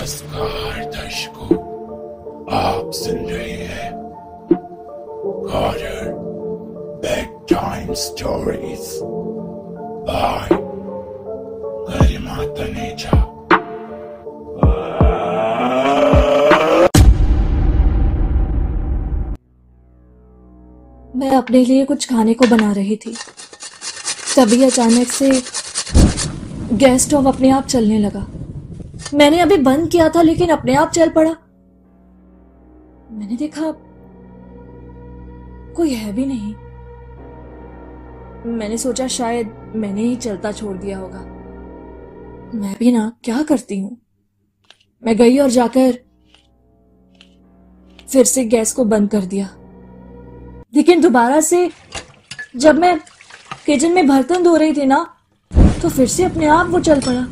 नमस्कार, दर्शकों। आप सुन रहे हैं horror bedtime stories by Garima Taneja मैं अपने लिए कुछ खाने को बना रही थी। तभी अचानक से गैस स्टोव अपने आप चलने लगा। मैंने अभी बंद किया था, लेकिन अपने आप चल पड़ा। मैंने देखा, कोई है भी नहीं। मैंने सोचा शायद मैंने ही चलता छोड़ दिया होगा। मैं भी ना, क्या करती हूँ? मैं गई और जाकर फिर से गैस को बंद कर दिया। लेकिन दोबारा से जब मैं किचन में बर्तन धो रही थी ना तो फिर से अपने आप वो चल पड़ा।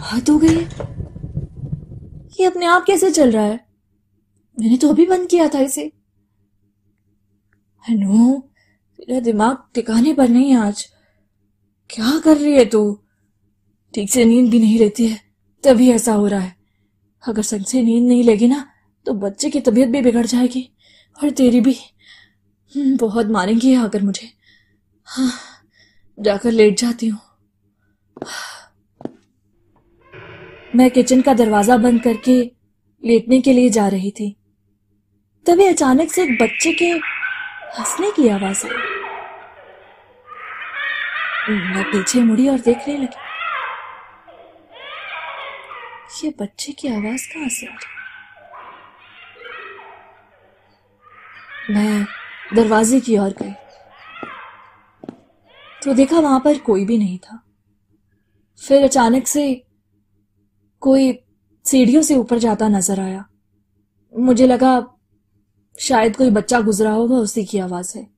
हाथ हो गई ये अपने आप कैसे चल रहा है? मैंने तो अभी बंद किया था इसे। नो तेरा दिमाग ठिकाने पर नहीं आज। क्या कर रही है तू? ठीक से नींद भी नहीं रहती है। तभी ऐसा हो रहा है। अगर संग से नींद नहीं लेगी ना तो बच्चे की तबीयत भी बिगड़ जाएगी। और तेरी भी। हम्म, बहुत मारेंगी आकर मुझे। हाँ जाकर लेट जाती हूँ। मैं किचन का दरवाज़ा बंद करके लेटने के लिए जा रही थी। तभी अचानक से एक बच्चे के हंसने की आवाज़ आई। मैं पीछे मुड़ी और देखने लगी। ये बच्चे की आवाज़ कहाँ से आ रही मैं दरवाजे की ओर गई। तो देखा वहाँ पर कोई भी नहीं था। फिर अचानक से कोई सीढ़ियों से ऊपर जाता नज़र आया। मुझे लगा, शायद कोई बच्चा गुजरा होगा, उसी की आवाज़ है।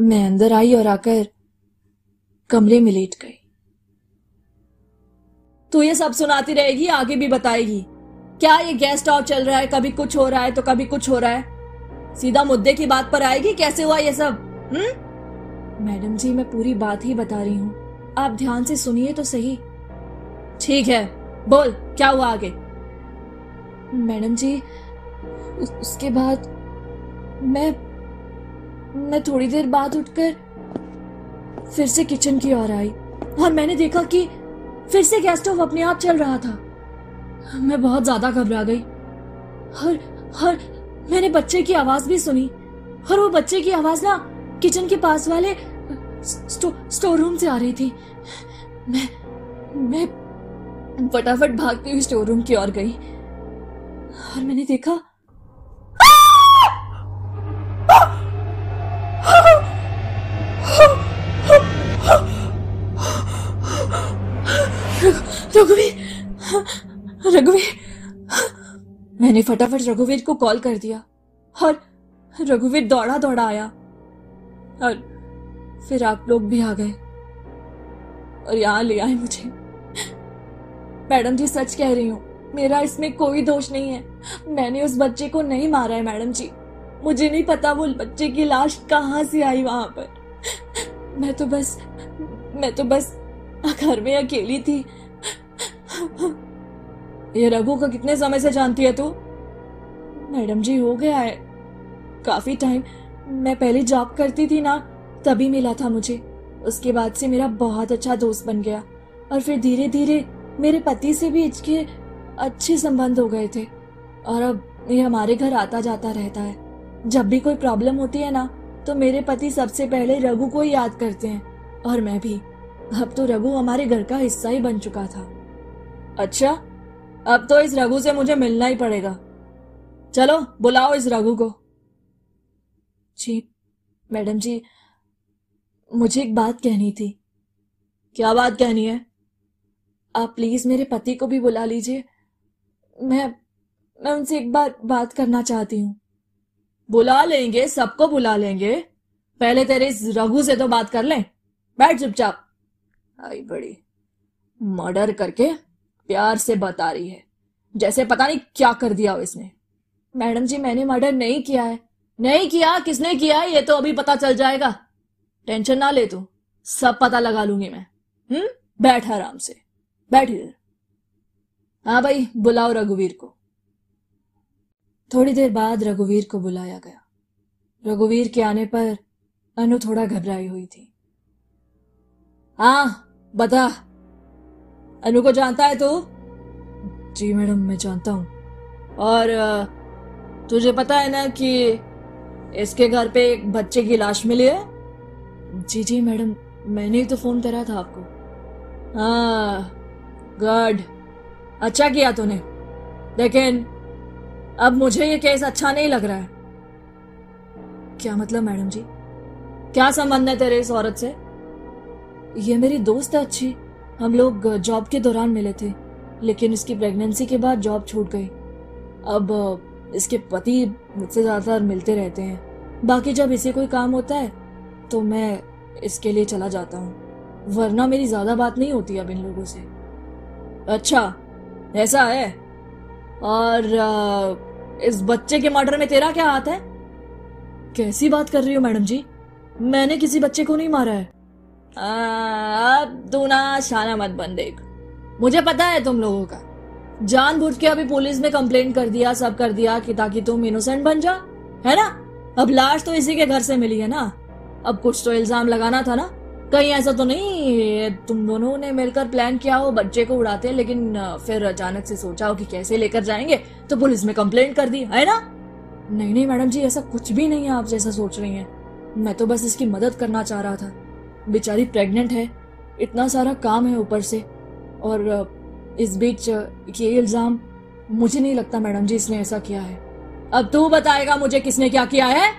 मैं अंदर आई और आकर कमरे में लेट गई। तू ये सब सुनाती रहेगी, आगे भी बताएगी। क्या ये गैस स्टॉव चल रहा है? कभी कुछ हो रहा है तो कभी कुछ हो रहा है। सीधा मुद्दे की बात पर आएगी? कैसे हुआ ये सब? हम्म? मैडम जी, मैं पूरी बात ही बता रही हूँ। आप ध्यान से सुनिए तो सही। ठीक है बोल क्या हुआ आगे? मैडम जी उस, उसके बाद मैं मैं थोड़ी देर बाद उठकर फिर से किचन की ओर आई। और मैंने देखा कि फिर से गैस स्टोव अपने आप चल रहा था। मैं बहुत ज़्यादा घबरा गई। और और मैंने बच्चे की आवाज़ भी सुनी। और वो बच्चे की आवाज़ ना किचन के पास वाले स्टो, स्टोर रूम से आ रही थी। मैं मैं फटाफट भागती हुई स्टोर रूम की ओर गई। और मैंने देखा रघुवीर! रघुवीर! मैंने फटाफट रघुवीर को कॉल कर दिया और रघुवीर दौड़ा दौड़ा आया और फिर आप लोग भी आ गए और यहाँ ले आए मुझे। मैडम जी सच कह रही हूँ, मेरा इसमें कोई दोष नहीं है। मैंने उस बच्चे को नहीं मारा है, मैडम जी। मुझे नहीं पता वो बच्चे की लाश कहाँ से आई वहाँ पर। मैं तो बस, मैं तो बस घर में अकेली थी। ये रघु को कितने समय से जानती है तू? मैडम जी, हो गया है। काफ़ी टाइम। मैं पहले जॉब करती थी ना, तभी मिला था मुझे। उसके बाद से मेरा बहुत अच्छा दोस्त बन गया। और फिर धीरे धीरे मेरे पति से भी इसके अच्छे संबंध हो गए थे। और अब ये हमारे घर आता जाता रहता है। जब भी कोई प्रॉब्लम होती है ना तो मेरे पति सबसे पहले रघु को ही याद करते हैं। और मैं भी। अब तो रघु हमारे घर का हिस्सा ही बन चुका था। अच्छा अब तो इस रघु से मुझे मिलना ही पड़ेगा। चलो, बुलाओ इस रघु को। जी, मैडम जी, मुझे एक बात कहनी थी। क्या बात कहनी है? आप प्लीज़ मेरे पति को भी बुला लीजिए। मैं मैं उनसे एक बार बात करना चाहती हूँ। बुला लेंगे, सबको बुला लेंगे। पहले तेरे इस रघु से तो बात कर लें। बैठ चुपचाप। आई बड़ी मर्डर करके प्यार से बता रही है। जैसे पता नहीं क्या कर दिया हो इसने। मैडम जी, मैंने मर्डर नहीं किया है। नहीं किया, किसने किया ये तो अभी पता चल जाएगा। टेंशन ना ले तू। सब पता लगा लूँगी मैं। हम्म? बैठ आराम से। बैठ इधर हाँ भाई, बुलाओ रघुवीर को। थोड़ी देर बाद रघुवीर को बुलाया गया। रघुवीर के आने पर अनु थोड़ा घबराई हुई थी। हाँ बता। अनु को जानता है तू? जी मैडम, मैं जानता हूँ। और तुझे पता है ना कि इसके घर पे एक बच्चे की लाश मिली है? जी जी मैडम, मैंने ही तो फ़ोन करा था आपको। हाँ गुड अच्छा किया तूने। लेकिन अब मुझे ये केस अच्छा नहीं लग रहा है। क्या मतलब मैडम जी? क्या संबंध है तेरे इस औरत से? ये मेरी दोस्त है, अच्छी। हम लोग जॉब के दौरान मिले थे, लेकिन इसकी प्रेगनेंसी के बाद जॉब छूट गई। अब इसके पति मुझसे ज़्यादातर मिलते रहते हैं। बाकी जब इसे कोई काम होता है तो मैं इसके लिए चला जाता हूँ। वरना मेरी ज़्यादा बात नहीं होती अब इन लोगों से। अच्छा ऐसा है। और इस बच्चे के मर्डर में तेरा क्या हाथ है? कैसी बात कर रही हो मैडम जी? मैंने किसी बच्चे को नहीं मारा है। अब तू ना शाना मत बन देख। मुझे पता है तुम लोगों का। जानबूझ के अभी पुलिस में कंप्लेंट कर दिया, सब कर दिया कि ताकि तुम इनोसेंट बन जा है ना? अब लाश तो इसी के घर से मिली है ना? अब कुछ तो इल्ज़ाम लगाना था ना? कहीं ऐसा तो नहीं, तुम दोनों ने मिलकर प्लान किया हो, बच्चे को उड़ाते लेकिन फिर अचानक से सोचा हो कि कैसे लेकर जाएँगे तो पुलिस में कंप्लेंट कर दी, है ना? नहीं नहीं, मैडम जी, ऐसा कुछ भी नहीं है, आप जैसा सोच रही हैं। मैं तो बस इसकी मदद करना चाह रहा था। बेचारी प्रेग्नेंट है, इतना सारा काम है ऊपर से, और इस बीच ये इल्ज़ाम, मुझे नहीं लगता मैडम जी इसने ऐसा किया है। अब तू बताएगा मुझे किसने क्या किया है?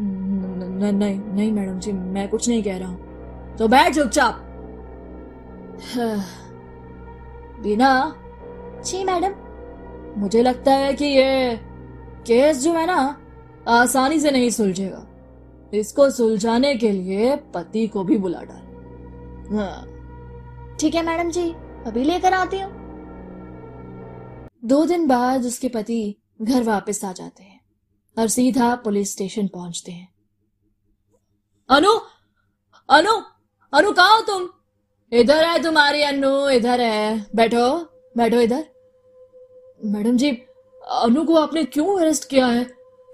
नहीं नहीं मैडम जी, मैं कुछ नहीं कह रहा हूँ। तो बैठ चुपचाप। बीना जी मैडम मुझे लगता है कि ये केस जो है ना आसानी से नहीं सुलझेगा। इसको सुलझाने के लिए पति को भी बुला डाल। हाँ। ठीक है मैडम जी अभी लेकर आती हूँ। दो दिन बाद उसके पति घर वापस आ जाते हैं और सीधा पुलिस स्टेशन पहुँचते हैं। अनु अनु! अनु कहा हो तुम? इधर है तुम्हारी अनु इधर है। बैठो बैठो इधर। मैडम जी अनु को आपने क्यों अरेस्ट किया है?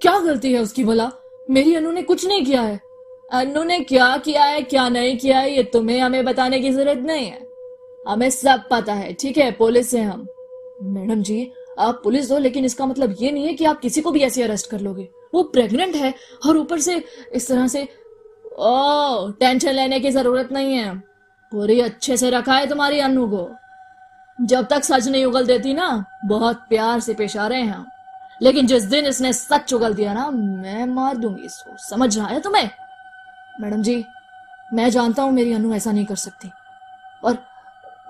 क्या गलती है उसकी भला? मेरी अनु ने कुछ नहीं किया है। अनु ने क्या किया है, क्या नहीं किया है, ये तुम्हें हमें बताने की ज़रूरत नहीं है। हमें सब पता है, ठीक है? पुलिस है हम। मैडम जी, आप पुलिस हो, लेकिन इसका मतलब ये नहीं है कि आप किसी को भी ऐसे अरेस्ट कर लोगे। वो प्रेग्नेंट है और ऊपर से इस तरह से ओ टेंशन लेने की ज़रूरत नहीं है। पूरी अच्छे से रखा है तुम्हारी अनु को। जब तक सच नहीं उगल देती ना, बहुत प्यार से पेश आ रहे हैं। हम लेकिन जिस दिन इसने सच उगल दिया ना, मैं मार दूँगी इसको। समझ रहा है तुम्हें? मैडम जी, मैं जानता हूँ मेरी अनु ऐसा नहीं कर सकती। और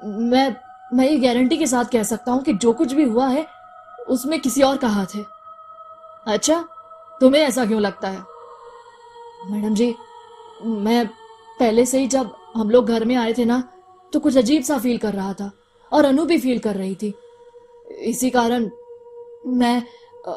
मैं मैं ये गारंटी के साथ कह सकता हूँ कि जो कुछ भी हुआ है, उसमें किसी और का हाथ है। अच्छा तुम्हें ऐसा क्यों लगता है? मैडम जी मैं पहले से ही जब हम लोग घर में आए थे ना तो कुछ अजीब सा फील कर रहा था और अनु भी फील कर रही थी। इसी कारण मैं अ,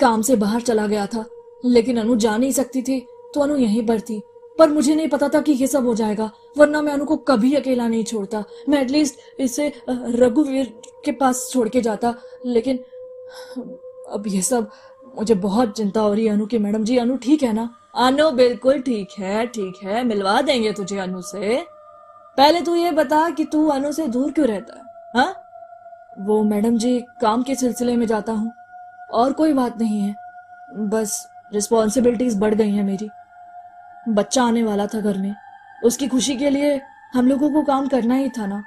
काम से बाहर चला गया था लेकिन अनु जा नहीं सकती थी तो अनु यहीं पर थी। पर मुझे नहीं पता था कि ये सब हो जाएगा वरना मैं अनु को कभी अकेला नहीं छोड़ता। मैं एटलीस्ट इसे रघुवीर के पास छोड़ के जाता लेकिन अब ये सब मुझे बहुत चिंता हो रही है अनु की। मैडम जी अनु ठीक है ना? अनु, बिल्कुल ठीक है ठीक है, मिलवा देंगे तुझे अनु से। पहले तू ये बता कि तू अनु से दूर क्यों रहता है हाँ? वो मैडम जी काम के सिलसिले में जाता हूँ, और कोई बात नहीं है। बस रिस्पॉन्सिबिलिटीज बढ़ गई हैं मेरी। बच्चा आने वाला था घर में। उसकी खुशी के लिए हम लोगों को काम करना ही था ना।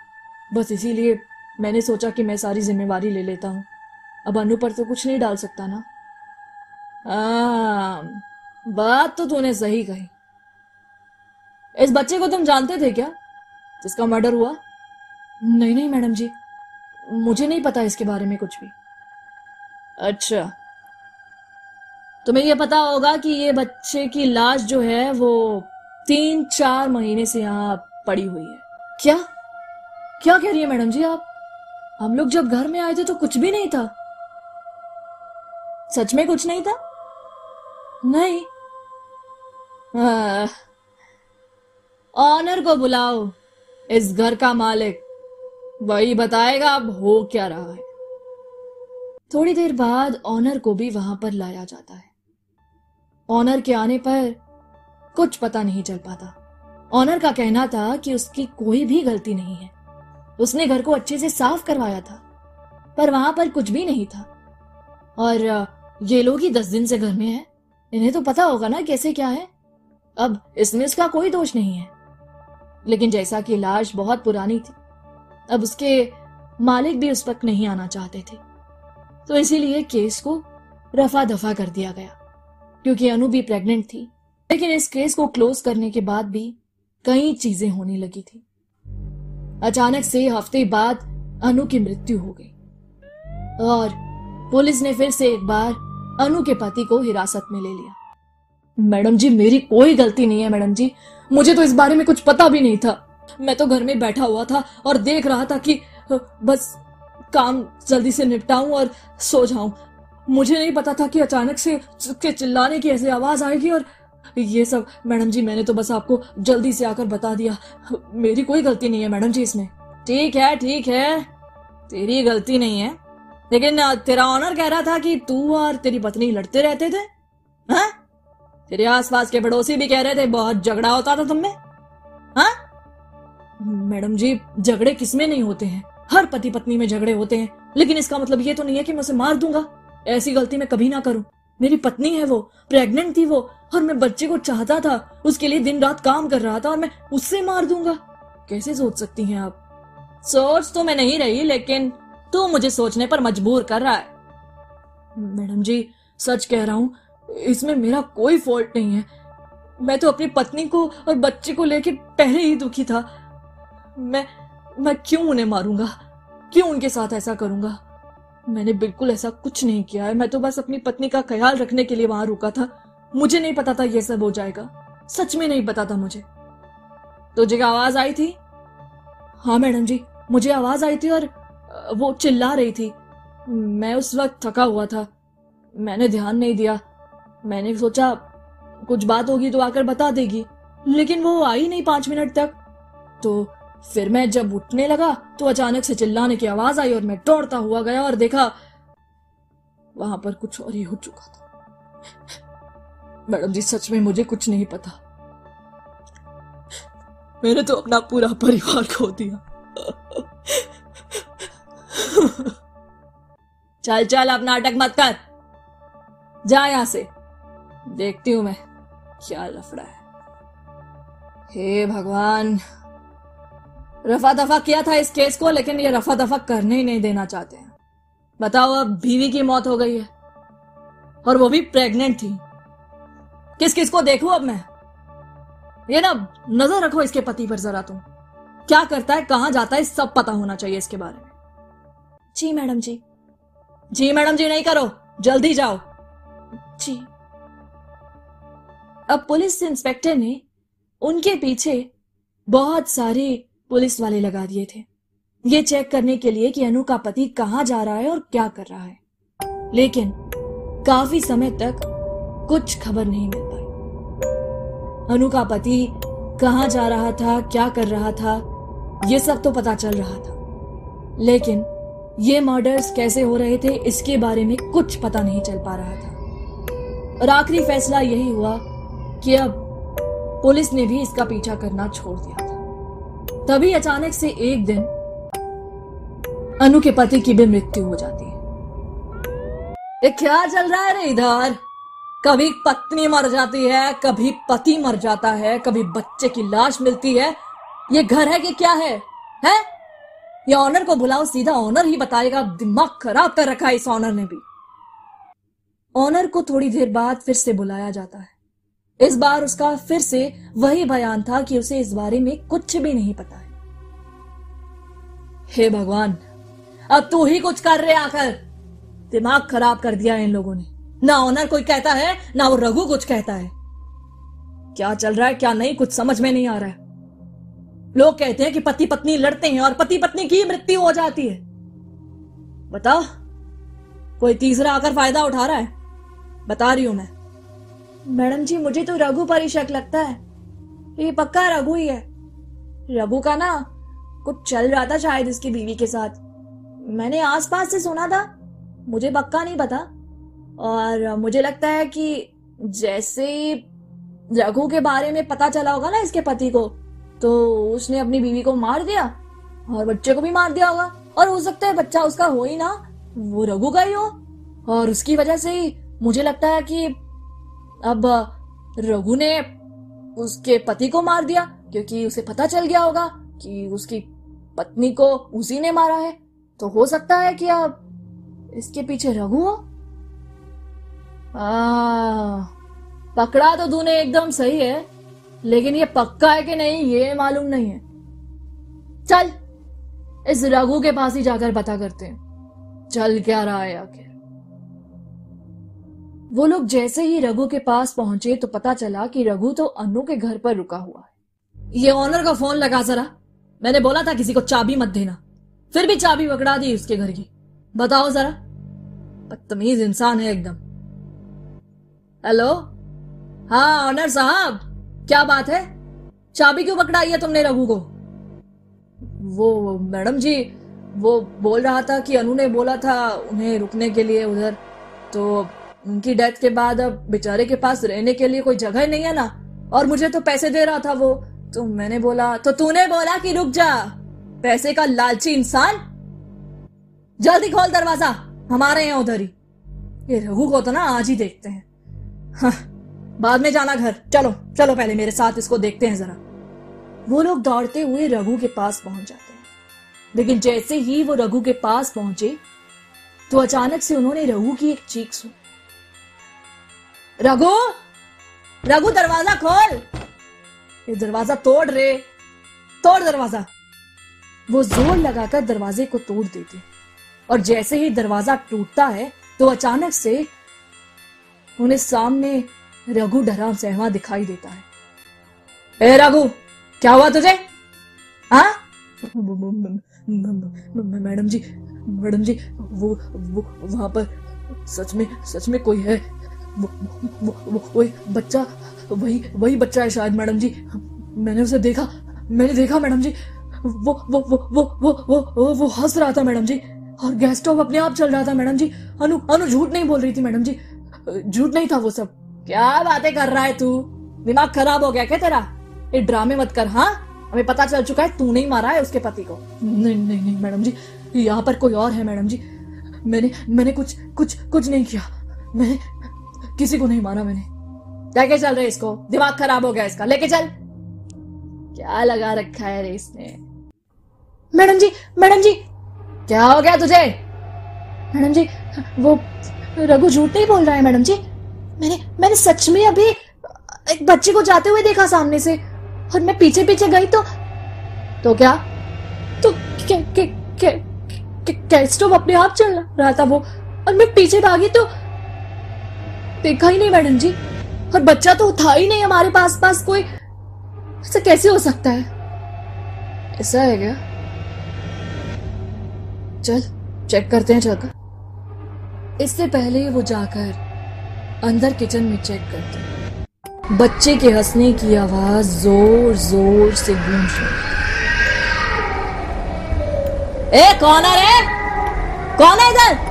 बस इसीलिए मैंने सोचा कि मैं सारी जिम्मेवारी ले लेता हूँ। अब अनु पर तो कुछ नहीं डाल सकता ना। हाँ बात तो तूने सही कही। इस बच्चे को तुम जानते थे क्या? जिसका मर्डर हुआ? नहीं नहीं, मैडम जी। मुझे नहीं पता इसके बारे में कुछ भी। अच्छा। तुम्हें यह पता होगा कि ये बच्चे की लाश जो है, वो तीन, चार महीने से यहाँ पड़ी हुई है। क्या? क्या कह रही है मैडम जी आप? हम लोग जब घर में आए थे तो कुछ भी नहीं था। सच में कुछ नहीं था? नहीं। ऑनर को बुलाओ। इस घर का मालिक। वही बताएगा अब हो क्या रहा है। थोड़ी देर बाद ऑनर को भी वहाँ पर लाया जाता है। ऑनर के आने पर कुछ पता नहीं चल पाता। ऑनर का कहना था कि उसकी कोई भी गलती नहीं है। उसने घर को अच्छे से साफ़ करवाया था, पर वहाँ पर कुछ भी नहीं था। और ये लोग ही दस दिन से घर में हैं। इन्हें तो पता होगा ना कैसे क्या है। अब इसमें उसका कोई दोष नहीं है। लेकिन जैसा कि लाश बहुत पुरानी थी, अब उसके मालिक भी उस वक्त नहीं आना चाहते थे। तो इसीलिए केस को रफा दफ़ा कर दिया गया, क्योंकि अनु भी प्रेग्नेंट थी। लेकिन इस केस को क्लोज करने के बाद भी कई चीज़ें होने लगी थी। अचानक से हफ़्ते बाद अनु की मृत्यु हो गई, और पुलिस ने फिर से एक बार अनु के पति को हिरासत में ले लिया। मैडम जी, मेरी कोई गलती नहीं है, मैडम जी। मुझे तो इस बारे में कुछ पता भी नहीं था। मैं तो घर में बैठा हुआ था और देख रहा था कि बस काम जल्दी से निपटाऊं और सो जाऊँ। मुझे नहीं पता था कि अचानक से के चिल्लाने की ऐसी आवाज़ आएगी और ये सब। मैडम जी, मैंने तो बस आपको जल्दी से आकर बता दिया। मेरी कोई गलती नहीं है, मैडम जी, इसमें। ठीक है ठीक है। तेरी गलती नहीं है। लेकिन तेरा ऑनर कह रहा था कि तू और तेरी पत्नी लड़ते रहते थे। हा? तेरे आसपास के पड़ोसी भी कह रहे थे, बहुत झगड़ा होता था तुमने हाँ? मैडम जी, झगड़े किसमें नहीं होते हैं? हर पति पत्नी में झगड़े होते हैं। लेकिन इसका मतलब ये तो नहीं है कि मैं उसे मार दूँगा। ऐसी गलती मैं कभी ना करूँ। मेरी पत्नी है वो, प्रेग्नेंट थी वो, और मैं बच्चे को चाहता था, उसके लिए दिन रात काम कर रहा था और मैं उससे मार दूँगा। कैसे सोच सकती हैं आप? सोच तो मैं नहीं रही, लेकिन तू मुझे सोचने पर मजबूर कर रहा है। मैडम जी, सच कह रहा हूँ इसमें मेरा कोई फॉल्ट नहीं है। मैं तो अपनी पत्नी को और बच्चे को लेकर पहले ही दुखी था। मैं मैं क्यों उन्हें मारूँगा? क्यों उनके साथ ऐसा करूँगा? मैंने बिल्कुल ऐसा कुछ नहीं किया है। मैं तो बस अपनी पत्नी का ख्याल रखने के लिए वहाँ रुका था। मुझे नहीं पता था ये सब हो जाएगा। सच में नहीं पता था मुझे। तो तो आवाज़ आई थी? हाँ मैडम जी, मुझे आवाज़ आई थी और वो चिल्ला रही थी। मैं उस वक्त थका हुआ था। मैंने ध्यान नहीं दिया। मैंने सोचा, कुछ बात होगी तो आकर बता देगी, लेकिन वो आई नहीं पाँच मिनट तक। तो फिर मैं जब उठने लगा तो अचानक से चिल्लाने की आवाज़ आई और मैं दौड़ता हुआ गया और देखा, वहाँ पर कुछ और ही हो चुका था। मैडम जी, सच में मुझे कुछ नहीं पता। मैंने तो अपना पूरा परिवार खो दिया। चल चल, अब नाटक मत कर। जा यहाँ से। देखती हूँ मैं क्या लफड़ा है। हे भगवान रफा दफ़ा किया था इस केस को लेकिन ये रफा दफ़ा करने ही नहीं देना चाहते हैं। बताओ अब बीवी की मौत हो गई है और वो भी प्रेग्नेंट थी। किस किस को देखू अब मैं? ये ना नज़र रखो इसके पति पर जरा तुम। क्या करता है कहाँ जाता है सब पता होना चाहिए इसके बारे में। जी मैडम जी। जी मैडम जी नहीं करो। जल्दी जाओ। जी। अब पुलिस इंस्पेक्टर ने उनके पीछे बहुत सारे पुलिस वाले लगा दिए थे। ये चेक करने के लिए कि अनु का पति कहाँ जा रहा है और क्या कर रहा है। लेकिन काफ़ी समय तक कुछ खबर नहीं मिल पाई। अनु का पति कहाँ जा रहा था, क्या कर रहा था, ये सब तो पता चल रहा था। लेकिन ये मर्डर्स कैसे हो रहे थे, इसके बारे में कुछ पता नहीं चल पा रहा था। और आखिरी फैसला यही हुआ कि अब पुलिस ने भी इसका पीछा करना छोड़ दिया था। तभी अचानक से एक दिन अनु के पति की भी मृत्यु हो जाती है। ये क्या चल रहा है रे इधर? कभी पत्नी मर जाती है, कभी पति मर जाता है, कभी बच्चे की लाश मिलती है। ये घर है कि क्या है? है? ये ऑनर को बुलाओ, सीधा ऑनर ही बताएगा। दिमाग खराब कर रखा है इस ऑनर ने भी। ऑनर को थोड़ी देर बाद फिर से बुलाया जाता है। इस बार उसका फिर से वही बयान था कि उसे इस बारे में कुछ भी नहीं पता है। हे भगवान, अब तू ही कुछ कर रहे आकर दिमाग खराब कर दिया इन लोगों ने। ना ऑनर कोई कहता है, ना वो रघु कुछ कहता है। क्या चल रहा है, क्या नहीं, कुछ समझ में नहीं आ रहा है। लोग कहते हैं कि पति पत्नी लड़ते हैं और पति पत्नी की मृत्यु हो जाती है। बताओ कोई तीसरा आकर फ़ायदा उठा रहा है? बता रही हूँ मैं। मैडम जी, मुझे तो रघु पर ही शक लगता है। ये पक्का रघु ही है। रघु का ना कुछ चल रहा था शायद इसकी बीवी के साथ। मैंने आसपास से सुना था, मुझे पक्का नहीं पता। और मुझे लगता है कि जैसे रघु के बारे में पता चला होगा ना इसके पति को तो उसने अपनी बीवी को मार दिया, और बच्चे को भी मार दिया होगा। और हो सकता है बच्चा उसका हो ही ना, वो रघु का ही हो। और उसकी वजह से ही मुझे लगता है कि अब रघु ने उसके पति को मार दिया क्योंकि उसे पता चल गया होगा कि उसकी पत्नी को उसी ने मारा है। तो हो सकता है कि अब इसके पीछे रघु हो। आ, पकड़ा तो तूने एकदम सही है लेकिन ये पक्का है कि नहीं ये मालूम नहीं है। चल इस रघु के पास ही जाकर पता करते हैं चल क्या रहा है आखिर। वो लोग जैसे ही रघु के पास पहुँचे तो पता चला कि रघु तो अनु के घर पर रुका हुआ है। ये ऑनर का फ़ोन लगा जरा। मैंने बोला था किसी को चाबी मत देना। फिर भी चाबी पकड़ा दी उसके घर की। बताओ जरा। बदतमीज इंसान है एकदम। हेलो? हाँ ऑनर साहब। क्या बात है? चाबी क्यों पकड़ाई है तुमने रघु को? वो मैडम जी, वो बोल रहा था कि अनु ने बोला था उन्हें रुकने के लिए उधर। तो उनकी डेथ के बाद अब बेचारे के पास रहने के लिए कोई जगह नहीं है ना? और मुझे तो पैसे दे रहा था वो। तो मैंने बोला तो तूने बोला कि रुक जा। पैसे का लालची इंसान? जल्दी खोल दरवाज़ा। हमारे यहाँ उधर ही। ये रघु को तो ना आज ही देखते हैं। हाँ, बाद में जाना घर। चलो चलो पहले मेरे साथ इसको देखते हैं जरा। वो लोग दौड़ते हुए रघु के पास पहुँच जाते हैं। लेकिन जैसे ही वो रघु के पास पहुँचे तो अचानक से उन्होंने रघु की एक चीख सुनी। रघु रघु दरवाज़ा खोल। ये दरवाज़ा तोड़ रे। तोड़ दरवाज़ा। वो ज़ोर लगाकर दरवाजे को तोड़ देते और जैसे ही दरवाज़ा टूटता है तो अचानक से उन्हें सामने रघु डरा सहवा दिखाई देता है। ए रघु, क्या हुआ तुझे? हाँ? मैडम जी मैडम जी, वो वो, वहाँ पर सच में सच में कोई है। वही बच्चा वही वही बच्चा है शायद मैडम जी। मैंने उसे देखा मैंने देखा मैडम जी। वो वो वो वो वो वो वो, वो हंस रहा था मैडम जी। और गैस स्टोव अपने आप चल रहा था मैडम जी। अनु अनु झूठ नहीं बोल रही थी मैडम जी। झूठ नहीं था वो सब। क्या बातें कर रहा है तू? दिमाग खराब हो गया क्या तेरा? ये ड्रामे मत कर हाँ? हमें पता चल चुका है तू नहीं मारा है उसके पति को। नहीं नहीं नहीं मैडम जी। यहाँ पर कोई और है मैडम जी। मैंने मैंने कुछ कुछ कुछ नहीं किया। मैंने किसी को नहीं मारा मैंने। लेके चल रहे इसको। दिमाग खराब हो गया इसका। लेके चल। क्या लगा रखा है रे इसने? Madam ji madam ji. क्या हो गया तुझे? मैडम जी वो रघु झूठ नहीं बोल रहा है मैडम जी। मैंने मैंने सच में अभी एक बच्चे को जाते हुए देखा सामने से। और मैं पीछे पीछे गई तो तो क्या? तो के, के, के, के, के स्टोव अपने आप चल रहा था वो। और मैं पीछे भागी तो देखा ही नहीं मैडम जी। और बच्चा तो था ही नहीं हमारे पास पास कोई ऐसा कैसे हो सकता है? ऐसा है क्या? चल चेक करते हैं जाकर। इससे पहले वो जाकर अंदर किचन में चेक करते बच्चे के हंसने की आवाज़ ज़ोर ज़ोर से गूंज रही ए, कौन है रे? कौन है इधर?